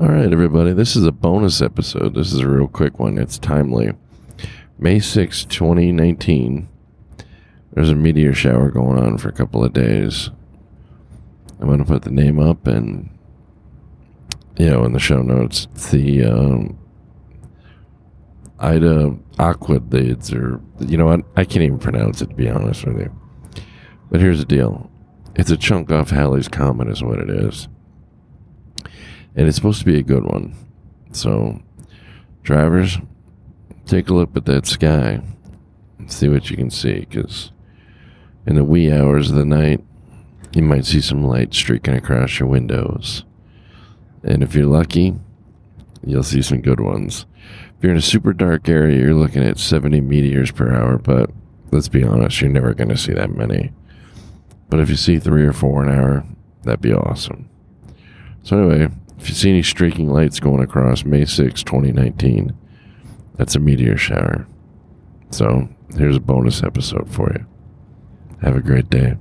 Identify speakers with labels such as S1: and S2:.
S1: All right, everybody. This is a bonus episode. This is a real quick one. It's timely. May 6, 2019. There's a meteor shower going on for a couple of days. I'm going to put the name up and, you know, in the show notes. It's the um, Ida Aquilids, or, you know what? I can't even pronounce it, to be honest with you. But here's the deal it's a chunk off Halley's Comet, is what it is and it's supposed to be a good one. So, drivers, take a look at that sky and see what you can see, because in the wee hours of the night, you might see some light streaking across your windows. And if you're lucky, you'll see some good ones. If you're in a super dark area, you're looking at 70 meteors per hour, but let's be honest, you're never going to see that many. But if you see three or four an hour, that'd be awesome. So, anyway, if you see any streaking lights going across May 6, 2019, that's a meteor shower. So here's a bonus episode for you. Have a great day.